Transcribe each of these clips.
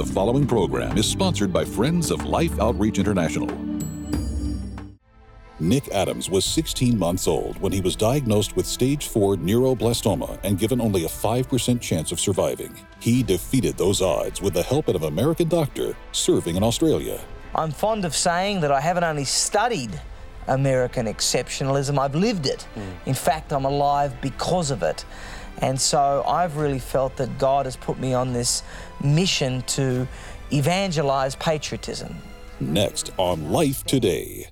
The following program is sponsored by Friends of Life Outreach International. Nick Adams was 16 months old when he was diagnosed with stage 4 neuroblastoma and given only a 5% chance of surviving. He defeated those odds with the help of an American doctor serving in Australia. I'm fond of saying that I haven't only studied American exceptionalism, I've lived it. Hmm. In fact, I'm alive because of it. And so I've really felt that God has put me on this mission to evangelize patriotism. Next on Life Today.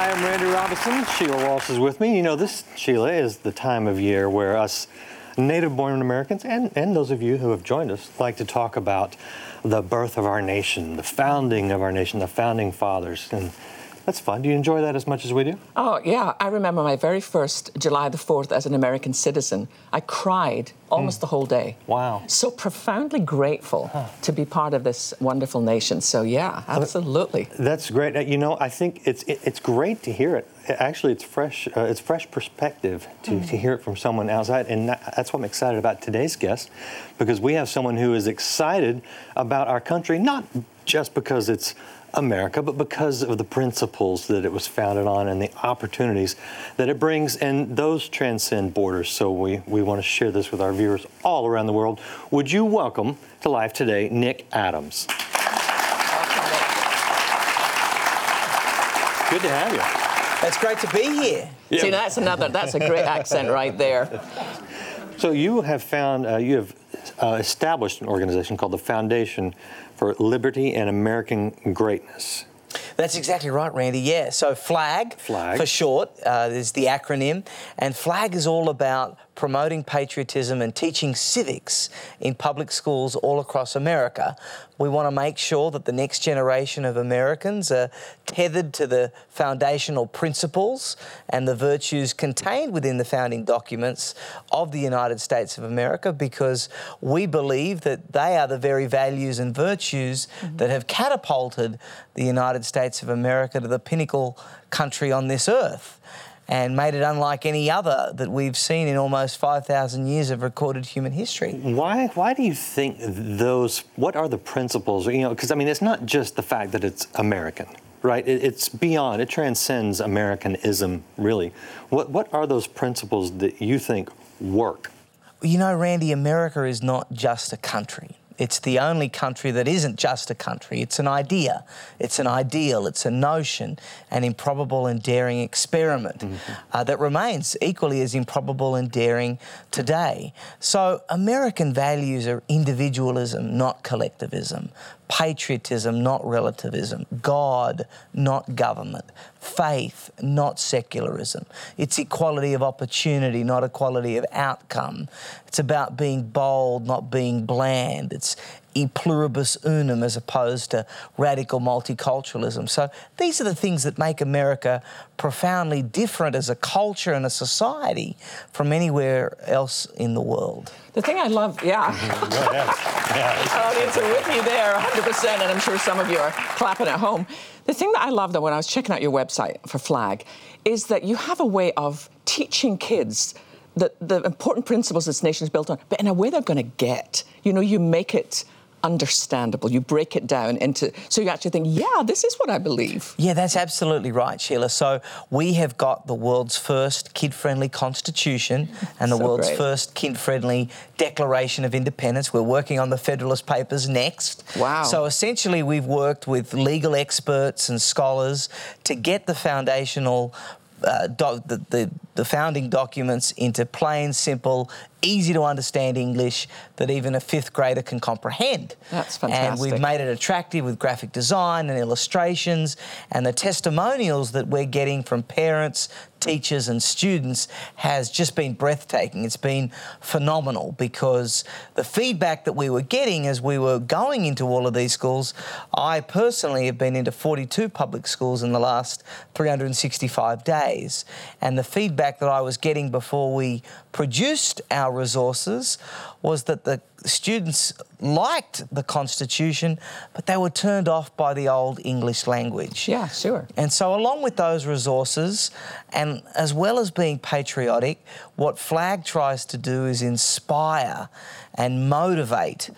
Hi, I'm Randy Robison. Sheila Walsh is with me. You know, this, Sheila, is the time of year where us native born Americans and, and those of you who have joined us like to talk about the birth of our nation, the founding of our nation, the founding fathers. And that's fun. Do you enjoy that as much as we do? Oh, yeah. I remember my very first July the 4th as an American citizen. I cried almost the whole day. Wow. So profoundly grateful to be part of this wonderful nation. So, yeah, absolutely. That's great. You know, I think it's it, it's great to hear it. Actually, it's fresh. Uh, it's fresh perspective to, to hear it from someone outside, and that's what I'm excited about today's guest, because we have someone who is excited about our country, not just because it's America, but because of the principles that it was founded on and the opportunities that it brings, and those transcend borders. So we we want to share this with our viewers all around the world. Would you welcome to Life Today, Nick Adams? Good to have you. It's great to be here. See, that's another, that's a great accent right there. So you have found, uh, you have uh, established an organization called the Foundation for Liberty and American Greatness. That's exactly right, Randy. Yeah. So FLAG, FLAG. for short, uh, is the acronym, and FLAG is all about promoting patriotism and teaching civics in public schools all across America. We want to make sure that the next generation of Americans are tethered to the foundational principles and the virtues contained within the founding documents of the United States of America because we believe that they are the very values and virtues mm-hmm. that have catapulted the United States of America to the pinnacle country on this earth and made it unlike any other that we've seen in almost 5,000 years of recorded human history. Why, why do you think those, what are the principles? You know, because I mean, it's not just the fact that it's American, right? It, it's beyond, it transcends Americanism, really. What, what are those principles that you think work? You know, Randy, America is not just a country. It's the only country that isn't just a country. It's an idea, it's an ideal, it's a notion, an improbable and daring experiment uh, that remains equally as improbable and daring today. So, American values are individualism, not collectivism, patriotism, not relativism, God, not government, faith, not secularism. It's equality of opportunity, not equality of outcome. It's about being bold, not being bland. It's e pluribus unum as opposed to radical multiculturalism. So these are the things that make America profoundly different as a culture and a society from anywhere else in the world. The thing I love, yeah. Audience are with you there 100%, and I'm sure some of you are clapping at home. The thing that I love, though, when I was checking out your website for FLAG, is that you have a way of teaching kids the, the important principles this nation is built on, but in a way they're going to get. You know, you make it understandable. You break it down into so you actually think, yeah, this is what I believe. Yeah, that's absolutely right, Sheila. So we have got the world's first kid-friendly constitution and the So world's great. first kid-friendly Declaration of Independence. We're working on the Federalist Papers next. Wow. So essentially, we've worked with legal experts and scholars to get the foundational. Uh, doc, the, the, the founding documents into plain, simple, easy to understand English that even a fifth grader can comprehend. That's fantastic. And we've made it attractive with graphic design and illustrations, and the testimonials that we're getting from parents, teachers, and students has just been breathtaking. It's been phenomenal because the feedback that we were getting as we were going into all of these schools, I personally have been into 42 public schools in the last 365 days, and the feedback feedback that I was getting before we produced our resources was that the students liked the Constitution, but they were turned off by the old English language. Yeah, sure. And so, along with those resources, and as well as being patriotic, what FLAG tries to do is inspire and motivate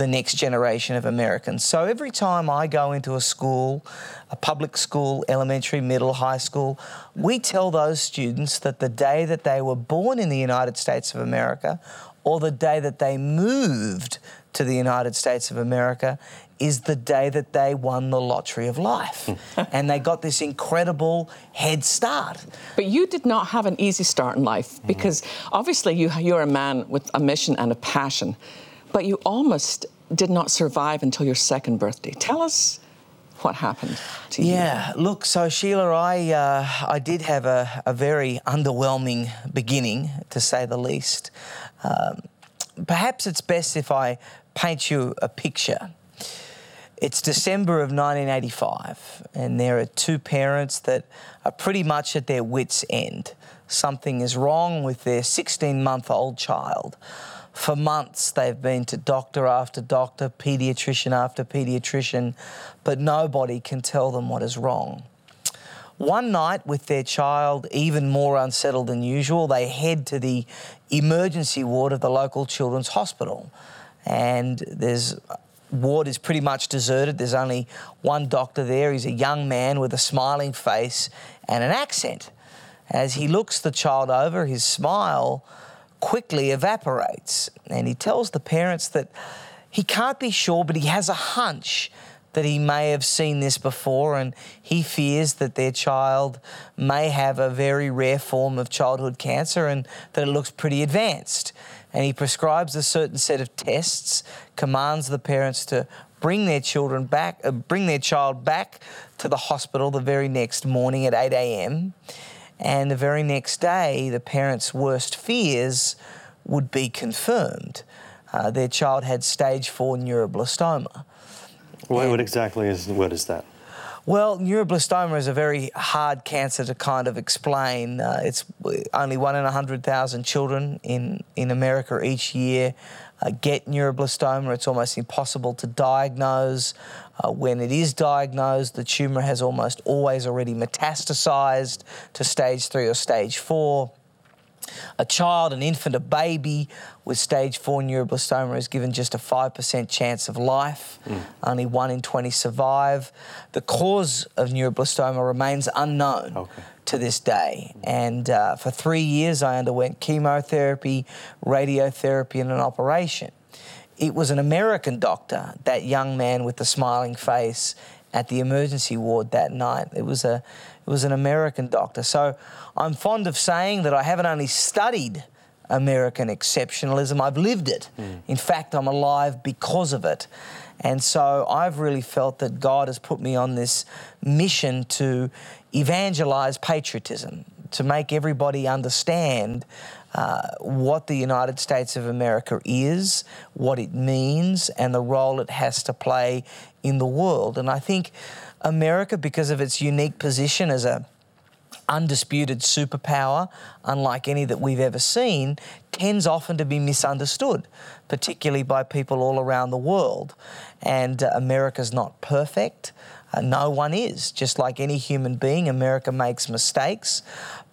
the next generation of Americans. So every time I go into a school, a public school, elementary, middle, high school, we tell those students that the day that they were born in the United States of America or the day that they moved to the United States of America is the day that they won the lottery of life. and they got this incredible head start. But you did not have an easy start in life because mm-hmm. obviously you, you're a man with a mission and a passion, but you almost did not survive until your second birthday. Tell us what happened to you. Yeah, look, so Sheila, I, uh, I did have a, a very underwhelming beginning, to say the least. Um, perhaps it's best if I paint you a picture. It's December of 1985, and there are two parents that are pretty much at their wits' end. Something is wrong with their 16 month old child. For months, they've been to doctor after doctor, paediatrician after paediatrician, but nobody can tell them what is wrong. One night, with their child even more unsettled than usual, they head to the emergency ward of the local children's hospital. And there's ward is pretty much deserted. There's only one doctor there. He's a young man with a smiling face and an accent. As he looks the child over, his smile quickly evaporates. And he tells the parents that he can't be sure, but he has a hunch that he may have seen this before and he fears that their child may have a very rare form of childhood cancer and that it looks pretty advanced. And he prescribes a certain set of tests, commands the parents to bring their children back, uh, bring their child back to the hospital the very next morning at 8 a.m. And the very next day, the parents' worst fears would be confirmed. Uh, their child had stage four neuroblastoma. What, what exactly is what is that? Well, neuroblastoma is a very hard cancer to kind of explain. Uh, it's only one in 100,000 children in, in America each year uh, get neuroblastoma. It's almost impossible to diagnose. Uh, when it is diagnosed, the tumour has almost always already metastasised to stage three or stage four. A child, an infant, a baby with stage 4 neuroblastoma is given just a 5% chance of life. Mm. Only 1 in 20 survive. The cause of neuroblastoma remains unknown okay. to this day. And uh, for three years, I underwent chemotherapy, radiotherapy, and an operation. It was an American doctor, that young man with the smiling face, at the emergency ward that night. It was a it was an American doctor. So I'm fond of saying that I haven't only studied American exceptionalism, I've lived it. Mm. In fact, I'm alive because of it. And so I've really felt that God has put me on this mission to evangelize patriotism, to make everybody understand uh, what the United States of America is, what it means, and the role it has to play in the world. And I think America, because of its unique position as a undisputed superpower, unlike any that we've ever seen, tends often to be misunderstood, particularly by people all around the world. And uh, America's not perfect. Uh, no one is. Just like any human being, America makes mistakes,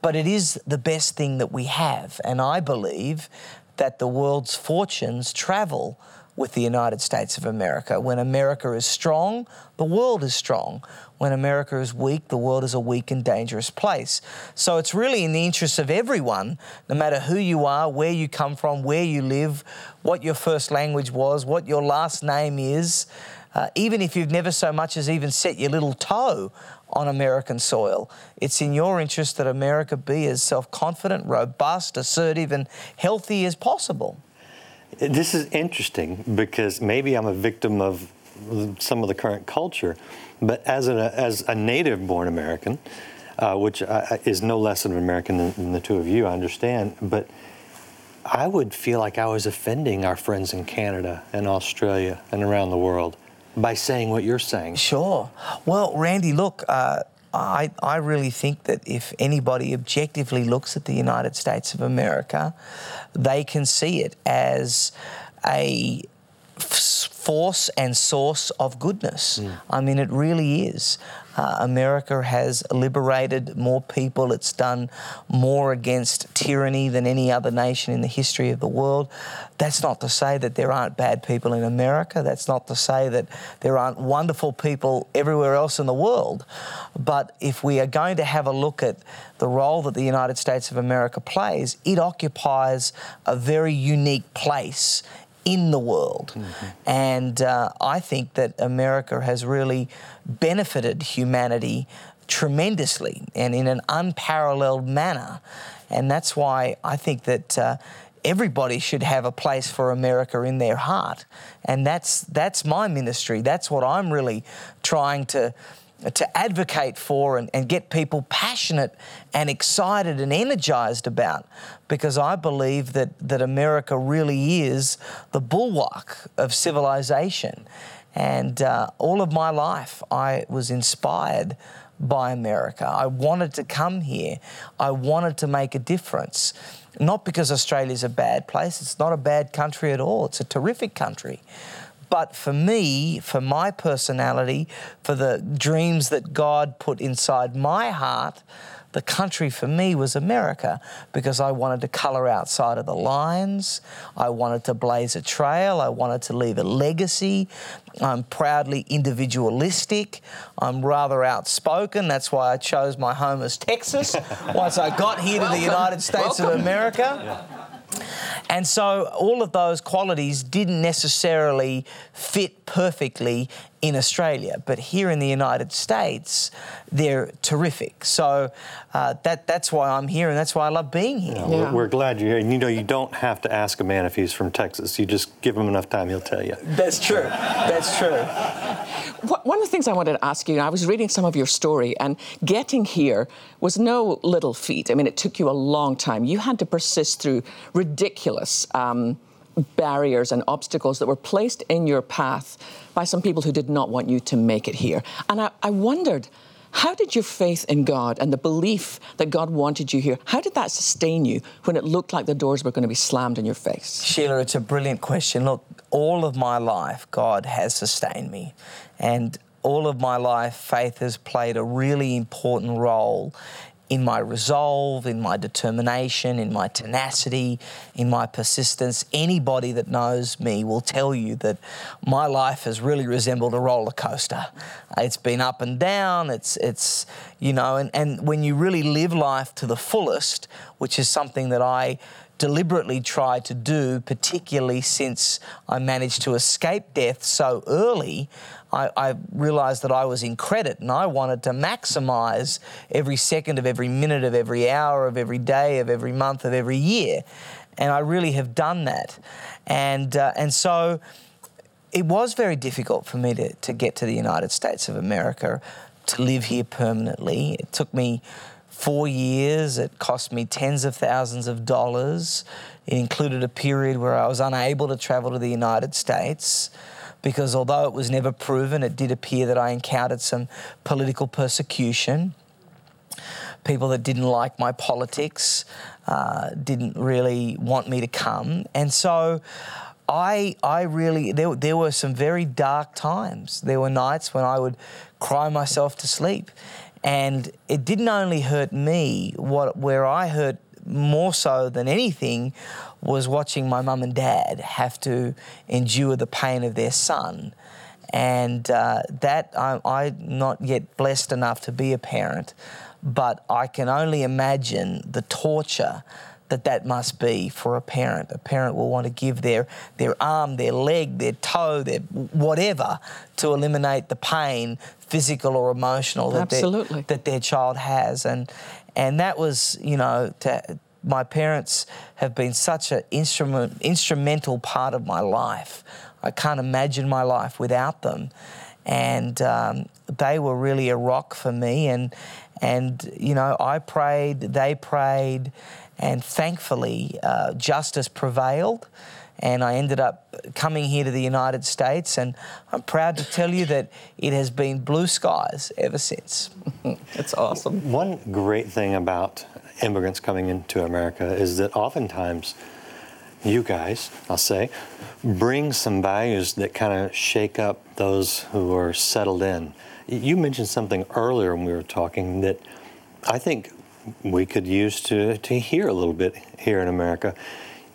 but it is the best thing that we have. And I believe that the world's fortunes travel with the United States of America. When America is strong, the world is strong. When America is weak, the world is a weak and dangerous place. So it's really in the interest of everyone, no matter who you are, where you come from, where you live, what your first language was, what your last name is, uh, even if you've never so much as even set your little toe on American soil. It's in your interest that America be as self confident, robust, assertive, and healthy as possible. This is interesting because maybe I'm a victim of some of the current culture, but as a, as a native born American, uh, which uh, is no less of an American than, than the two of you, I understand, but I would feel like I was offending our friends in Canada and Australia and around the world by saying what you're saying. Sure. Well, Randy, look, uh, I, I really think that if anybody objectively looks at the United States of America, they can see it as a force and source of goodness. Mm. I mean, it really is. Uh, America has liberated more people. It's done more against tyranny than any other nation in the history of the world. That's not to say that there aren't bad people in America. That's not to say that there aren't wonderful people everywhere else in the world. But if we are going to have a look at the role that the United States of America plays, it occupies a very unique place in the world. Mm-hmm. And uh, I think that America has really benefited humanity tremendously and in an unparalleled manner. And that's why I think that. Uh, everybody should have a place for America in their heart, and that's that's my ministry. That's what I'm really trying to to advocate for and, and get people passionate and excited and energized about because I believe that, that America really is the bulwark of civilization. And uh, all of my life, I was inspired by America. I wanted to come here. I wanted to make a difference. Not because Australia's a bad place, it's not a bad country at all, it's a terrific country. But for me, for my personality, for the dreams that God put inside my heart, the country for me was America because I wanted to colour outside of the lines. I wanted to blaze a trail. I wanted to leave a legacy. I'm proudly individualistic. I'm rather outspoken. That's why I chose my home as Texas once I got here to the United States Welcome. of America. Yeah. And so all of those qualities didn't necessarily fit perfectly in Australia, but here in the United States, they're terrific. So uh, that that's why I'm here, and that's why I love being here. Yeah, yeah. We're glad you're here. And you know, you don't have to ask a man if he's from Texas. You just give him enough time, he'll tell you. That's true. That's true. One of the things I wanted to ask you, I was reading some of your story, and getting here was no little feat. I mean, it took you a long time. You had to persist through ridiculous. Um, barriers and obstacles that were placed in your path by some people who did not want you to make it here. And I, I wondered, how did your faith in God and the belief that God wanted you here, how did that sustain you when it looked like the doors were going to be slammed in your face? Sheila, it's a brilliant question. Look, all of my life, God has sustained me. And all of my life, faith has played a really important role in my resolve, in my determination, in my tenacity, in my persistence. Anybody that knows me will tell you that my life has really resembled a roller coaster. It's been up and down. It's it's you know, and, and when you really live life to the fullest, which is something that I deliberately try to do, particularly since I managed to escape death so early, I, I, realized that I was in credit and I wanted to maximize every second of every minute of every hour of every day of every month of every year. And I really have done that. And, uh, and so it was very difficult for me to, to get to the United States of America, to live here permanently. It took me four years. It cost me tens of thousands of dollars. It included a period where I was unable to travel to the United States because although it was never proven, it did appear that I encountered some political persecution. People that didn't like my politics uh, didn't really want me to come. And so I, I really, there, there were some very dark times. There were nights when I would cry myself to sleep. And it didn't only hurt me, what, where I hurt more so than anything was watching my mum and dad have to endure the pain of their son. And uh, that I, I'm not yet blessed enough to be a parent, but I can only imagine the torture that that must be for a parent. A parent will want to give their, their arm, their leg, their toe, their whatever to eliminate the pain, physical or emotional, that, Their, that their child has. And, and that was, you know, to, my parents have been such an instrument, instrumental part of my life. I can't imagine my life without them. And um, they were really a rock for me. And, and, you know, I prayed, they prayed, and thankfully, uh, justice prevailed. And I ended up coming here to the United States, and I'm proud to tell you that it has been blue skies ever since. It's awesome. One great thing about immigrants coming into America is that oftentimes you guys, I'll say, bring some values that kind of shake up those who are settled in. You mentioned something earlier when we were talking that I think we could use to, to hear a little bit here in America.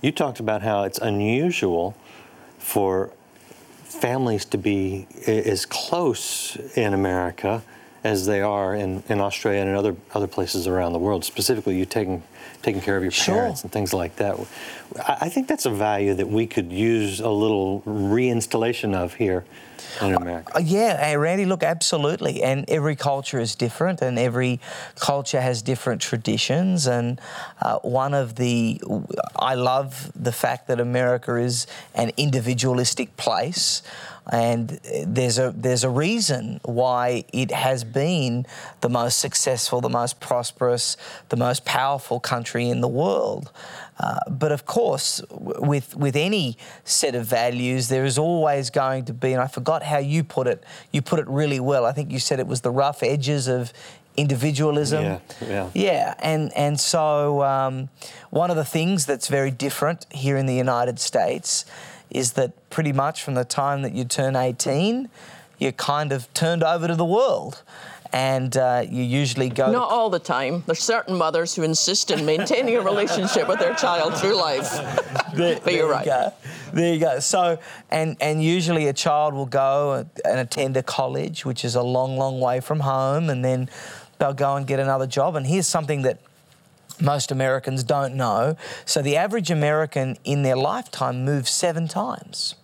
You talked about how it's unusual for families to be as close in America as they are in, in Australia and in other other places around the world. Specifically, you taking taking care of your Sure. parents and things like that. I, I think that's a value that we could use a little reinstallation of here in America. Uh, Yeah, hey, Randy, look, absolutely. And every culture is different, and every culture has different traditions. And uh, one of the, I love the fact that America is an individualistic place. And there's a there's a reason why it has been the most successful, the most prosperous, the most powerful country in the world. Uh, but of course, w- with with any set of values, there is always going to be, and I forgot how you put it. You put it really well. I think you said it was the rough edges of individualism. Yeah, yeah. Yeah, and and so um, one of the things that's very different here in the United States is that pretty much from the time that you turn 18, you're kind of turned over to the world, and uh, you usually go. Not all the time. There's certain mothers who insist in maintaining a relationship with their child through life. There, But you're right. You go. There you go. So, and and usually a child will go and attend a college, which is a long, long way from home, and then they'll go and get another job. And here's something that most Americans don't know. So the average American in their lifetime moves seven times.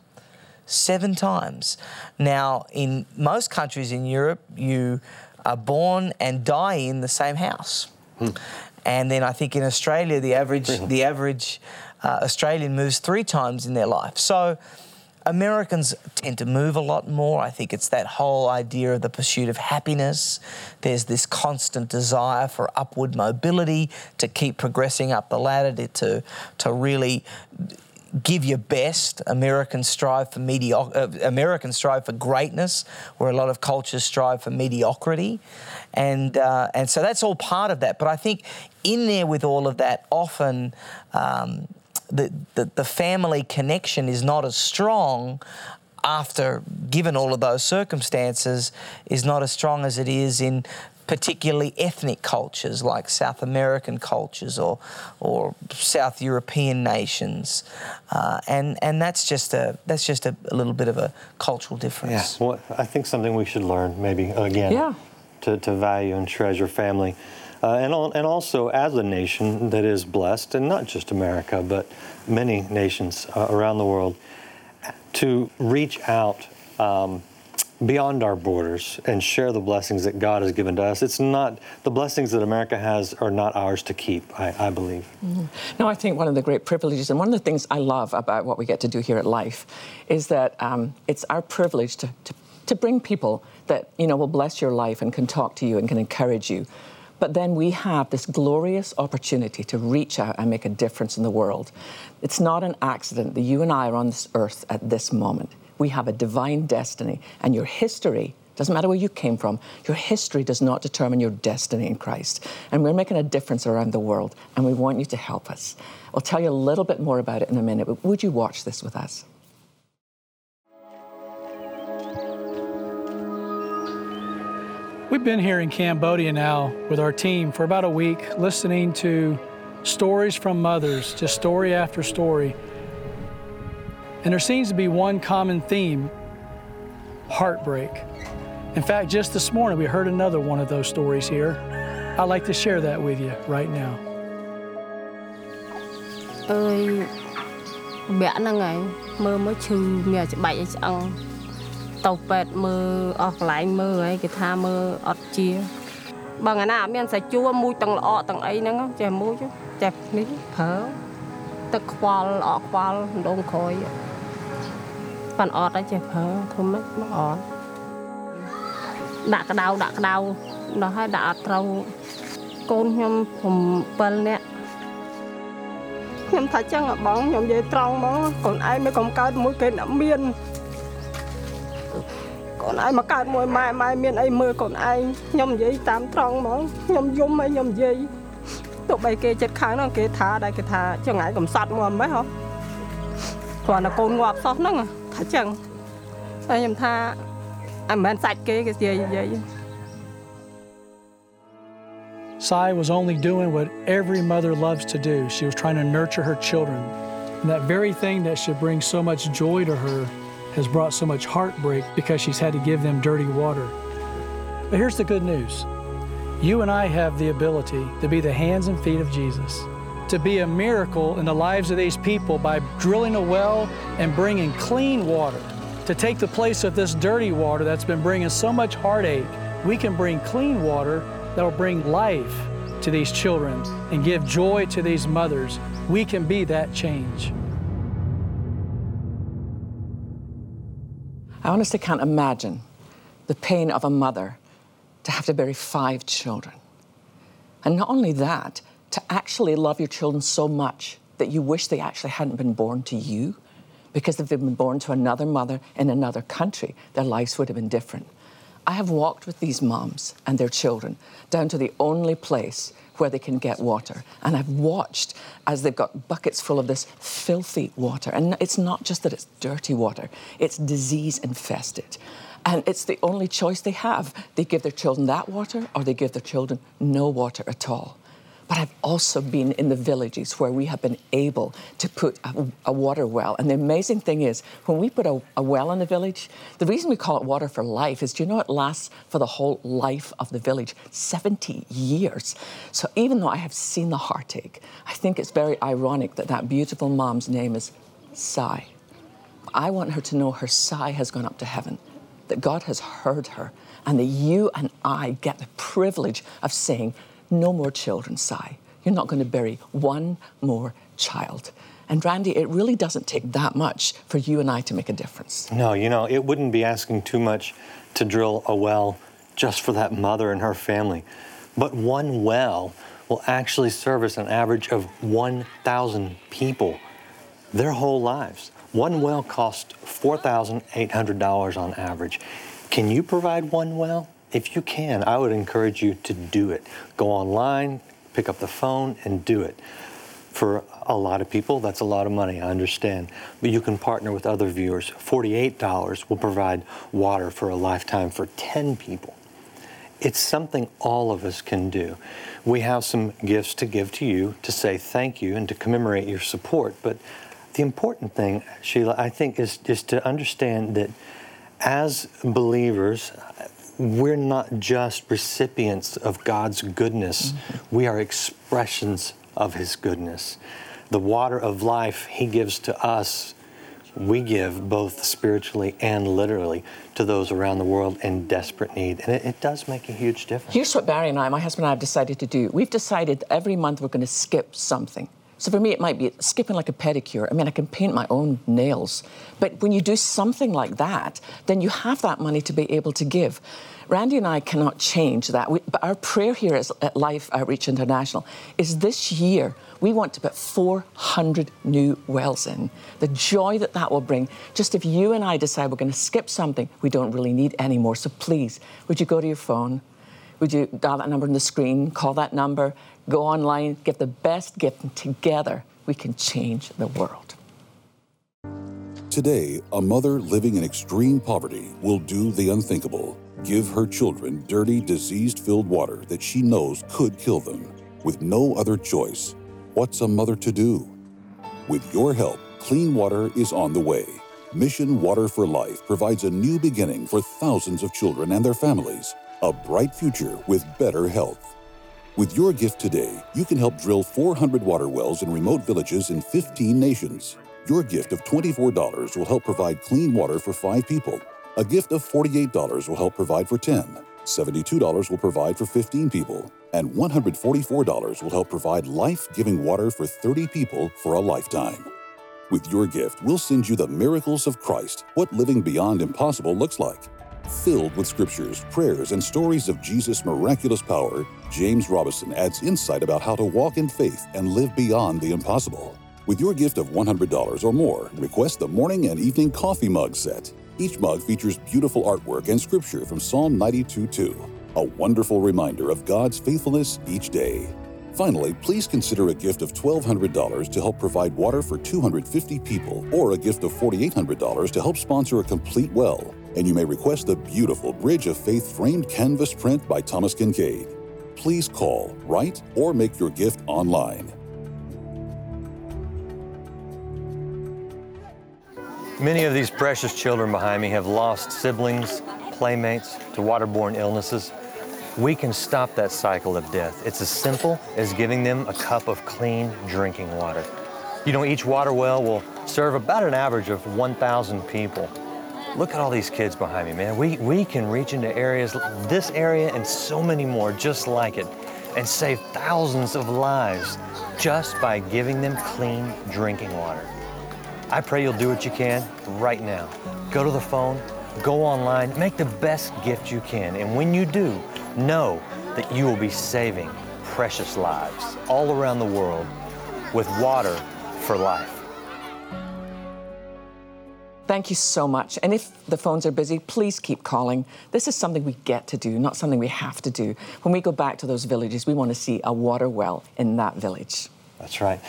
Seven times. Now, in most countries in Europe, you are born and die in the same house. And then I think in Australia, the average the average uh, Australian moves three times in their life. So Americans tend to move a lot more. I think it's that whole idea of the pursuit of happiness. There's this constant desire for upward mobility, to keep progressing up the ladder, to, to, really give your best. Americans strive for mediocre. Uh, Americans strive for greatness, where a lot of cultures strive for mediocrity, and uh, and so that's all part of that. But I think in there with all of that, often. Um, the, the, the family connection is not as strong after given all of those circumstances is not as strong as it is in particularly ethnic cultures like South American cultures or or South European nations, uh, and and that's just a that's just a, a little bit of a cultural difference. Yeah, well, I think something we should learn, maybe again, Yeah. to, to value and treasure family. Uh, and, and also, as a nation that is blessed, and not just America, but many nations uh, around the world, to reach out um, beyond our borders and share the blessings that God has given to us. It's not, the blessings that America has are not ours to keep, I, I believe. No, I think one of the great privileges, and one of the things I love about what we get to do here at Life, is that um, it's our privilege to, to, to bring people that you know will bless your life and can talk to you and can encourage you. But then we have this glorious opportunity to reach out and make a difference in the world. It's not an accident that you and I are on this earth at this moment. We have a divine destiny, and your history doesn't matter where you came from, your history does not determine your destiny in Christ. And we're making a difference around the world, and we want you to help us. I'll tell you a little bit more about it in a minute, but would you watch this with us? We've been here in Cambodia now with our team for about a week, listening to stories from mothers, just story after story. And there seems to be one common theme heartbreak. In fact, just this morning we heard another one of those stories here. I'd like to share that with you right now. ទៅពេទ្យមើលអស់កន្លែងមើលហើយគេថាមើលអត់ជាបើថ្ងៃណាអត់មានសាច់ជួមួយទាំងល្អកទាំងអីហ្នឹងចេះមួយចេះនេះប្រើទឹកខ្វល់ល្អកខ្វល់ដងក្រោយប៉ាន់អត់ហើយចេះប្រើធ្វើម៉េចមកអត់ដាក់ក្តៅដាក់ក្តៅដល់ហើយដាក់អត់ត្រូវកូនខ្ញុំ7នាក់ខ្ញុំថាចឹងបងខ្ញុំនិយាយត្រង់ហ្មងកូនឯងមិនកុំកើតមួយគេអ្នកមាន កូនឯងមកកើតមួយម៉ែម៉ែមានអីមើលកូនឯងខ្ញុំនិយាយតាមត្រង់ហ្មងខ្ញុំយំហើយខ្ញុំនិយាយទោះបីគេចិត្តខាងហ្នឹងគេថាដែរគេថាចង្អាយកំសត់មកមិនហ៎គ្រាន់តែកូនងាប់សោះហ្នឹងថាចឹងហើយខ្ញុំថាអមិនមែនសាច់គេគេនិយាយនិយាយ Sai was only doing what every mother loves to do. She was trying to nurture her children. And that very thing that should bring so much joy to her has brought so much heartbreak because she's had to give them dirty water. But here's the good news you and I have the ability to be the hands and feet of Jesus, to be a miracle in the lives of these people by drilling a well and bringing clean water, to take the place of this dirty water that's been bringing so much heartache. We can bring clean water that will bring life to these children and give joy to these mothers. We can be that change. I honestly can't imagine the pain of a mother to have to bury five children. And not only that, to actually love your children so much that you wish they actually hadn't been born to you, because if they'd been born to another mother in another country, their lives would have been different. I have walked with these moms and their children down to the only place where they can get water. And I've watched as they've got buckets full of this filthy water. And it's not just that it's dirty water, it's disease infested. And it's the only choice they have. They give their children that water or they give their children no water at all. But I've also been in the villages where we have been able to put a, a water well. And the amazing thing is, when we put a, a, well in a village, the reason we call it water for life is do you know it lasts for the whole life of the village 70 years. So even though I have seen the heartache, I think it's very ironic that that beautiful mom's name is Sai. I want her to know her sigh has gone up to heaven, that God has heard her, and that you and I get the privilege of saying, no more children, Sai. You're not going to bury one more child. And Randy, it really doesn't take that much for you and I to make a difference. No, you know, it wouldn't be asking too much to drill a well just for that mother and her family. But one well will actually service an average of 1,000 people their whole lives. One well costs $4,800 on average. Can you provide one well? If you can, I would encourage you to do it. Go online, pick up the phone, and do it. For a lot of people, that's a lot of money, I understand. But you can partner with other viewers. $48 will provide water for a lifetime for 10 people. It's something all of us can do. We have some gifts to give to you to say thank you and to commemorate your support. But the important thing, Sheila, I think, is, is to understand that as believers, we're not just recipients of God's goodness, mm-hmm. we are expressions of His goodness. The water of life He gives to us, we give both spiritually and literally to those around the world in desperate need. And it, it, does make a huge difference. Here's what Barry and I, my husband and I, have decided to do. We've decided every month we're going to skip something. So for me, it might be skipping like a pedicure. I mean, I can paint my own nails. But when you do something like that, then you have that money to be able to give. Randy and I cannot change that. We, but our prayer here at Life Outreach International is this year we want to put 400 new wells in. The joy that that will bring. Just if you and I decide we're going to skip something, we don't really need anymore. So please, would you go to your phone? Would you dial that number on the screen, call that number, go online, get the best gift, and together we can change the world. Today, a mother living in extreme poverty will do the unthinkable give her children dirty, disease filled water that she knows could kill them. With no other choice, what's a mother to do? With your help, clean water is on the way. Mission Water for Life provides a new beginning for thousands of children and their families, a bright future with better health. With your gift today, you can help drill 400 water wells in remote villages in 15 nations. Your gift of $24 will help provide clean water for five people. A gift of $48 will help provide for 10. $72 will provide for 15 people. And $144 will help provide life giving water for 30 people for a lifetime. With your gift, we'll send you the miracles of Christ, what living beyond impossible looks like. Filled with scriptures, prayers, and stories of Jesus' miraculous power, James Robison adds insight about how to walk in faith and live beyond the impossible. With your gift of $100 or more, request the morning and evening coffee mug set. Each mug features beautiful artwork and scripture from Psalm 92:2, a wonderful reminder of God's faithfulness each day. Finally, please consider a gift of $1,200 to help provide water for 250 people, or a gift of $4,800 to help sponsor a complete well. And you may request the beautiful Bridge of Faith framed canvas print by Thomas Kinkade. Please call, write, or make your gift online. Many of these precious children behind me have lost siblings, playmates to waterborne illnesses. We can stop that cycle of death. It's as simple as giving them a cup of clean drinking water. You know, each water well will serve about an average of 1,000 people. Look at all these kids behind me, man. We, we can reach into areas, this area and so many more just like it, and save thousands of lives just by giving them clean drinking water. I pray you'll do what you can right now. Go to the phone, go online, make the best gift you can. And when you do, know that you will be saving precious lives all around the world with water for life. Thank you so much. And if the phones are busy, please keep calling. This is something we get to do, not something we have to do. When we go back to those villages, we want to see a water well in that village. That's right.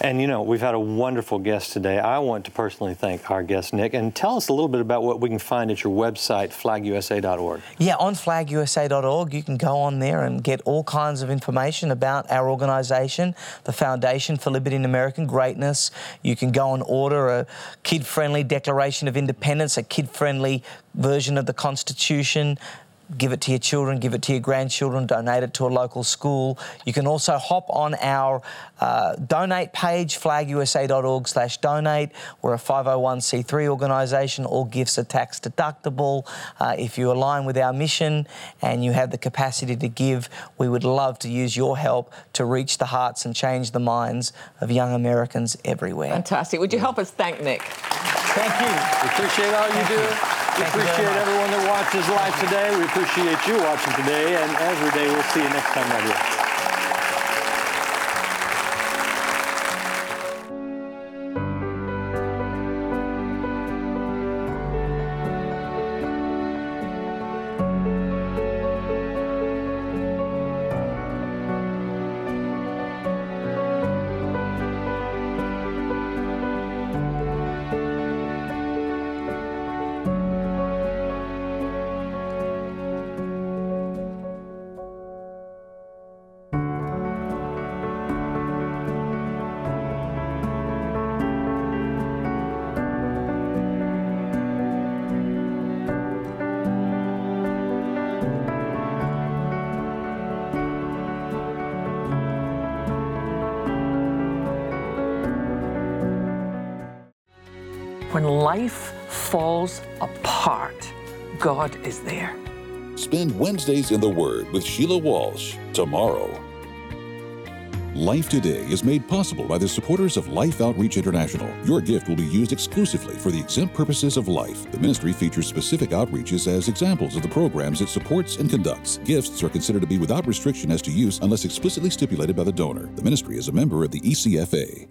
And you know, we've had a wonderful guest today. I want to personally thank our guest, Nick, and tell us a little bit about what we can find at your website, flagusa.org. Yeah, on flagusa.org, you can go on there and get all kinds of information about our organisation, the Foundation for Liberty and American Greatness. You can go and order a kid friendly Declaration of Independence, a kid friendly version of the Constitution give it to your children, give it to your grandchildren, donate it to a local school. You can also hop on our uh, donate page, flagusa.org slash donate. We're a 501c3 organisation. All gifts are tax deductible. Uh, if you align with our mission and you have the capacity to give, we would love to use your help to reach the hearts and change the minds of young Americans everywhere. Fantastic. Would you help us thank Nick? Thank you. We appreciate all you do. We appreciate everyone that watches live today. We appreciate you watching today. And every day, we'll see you next time right here. When life falls apart, God is there. Spend Wednesdays in the Word with Sheila Walsh tomorrow. Life Today is made possible by the supporters of Life Outreach International. Your gift will be used exclusively for the exempt purposes of life. The ministry features specific outreaches as examples of the programs it supports and conducts. Gifts are considered to be without restriction as to use unless explicitly stipulated by the donor. The ministry is a member of the ECFA.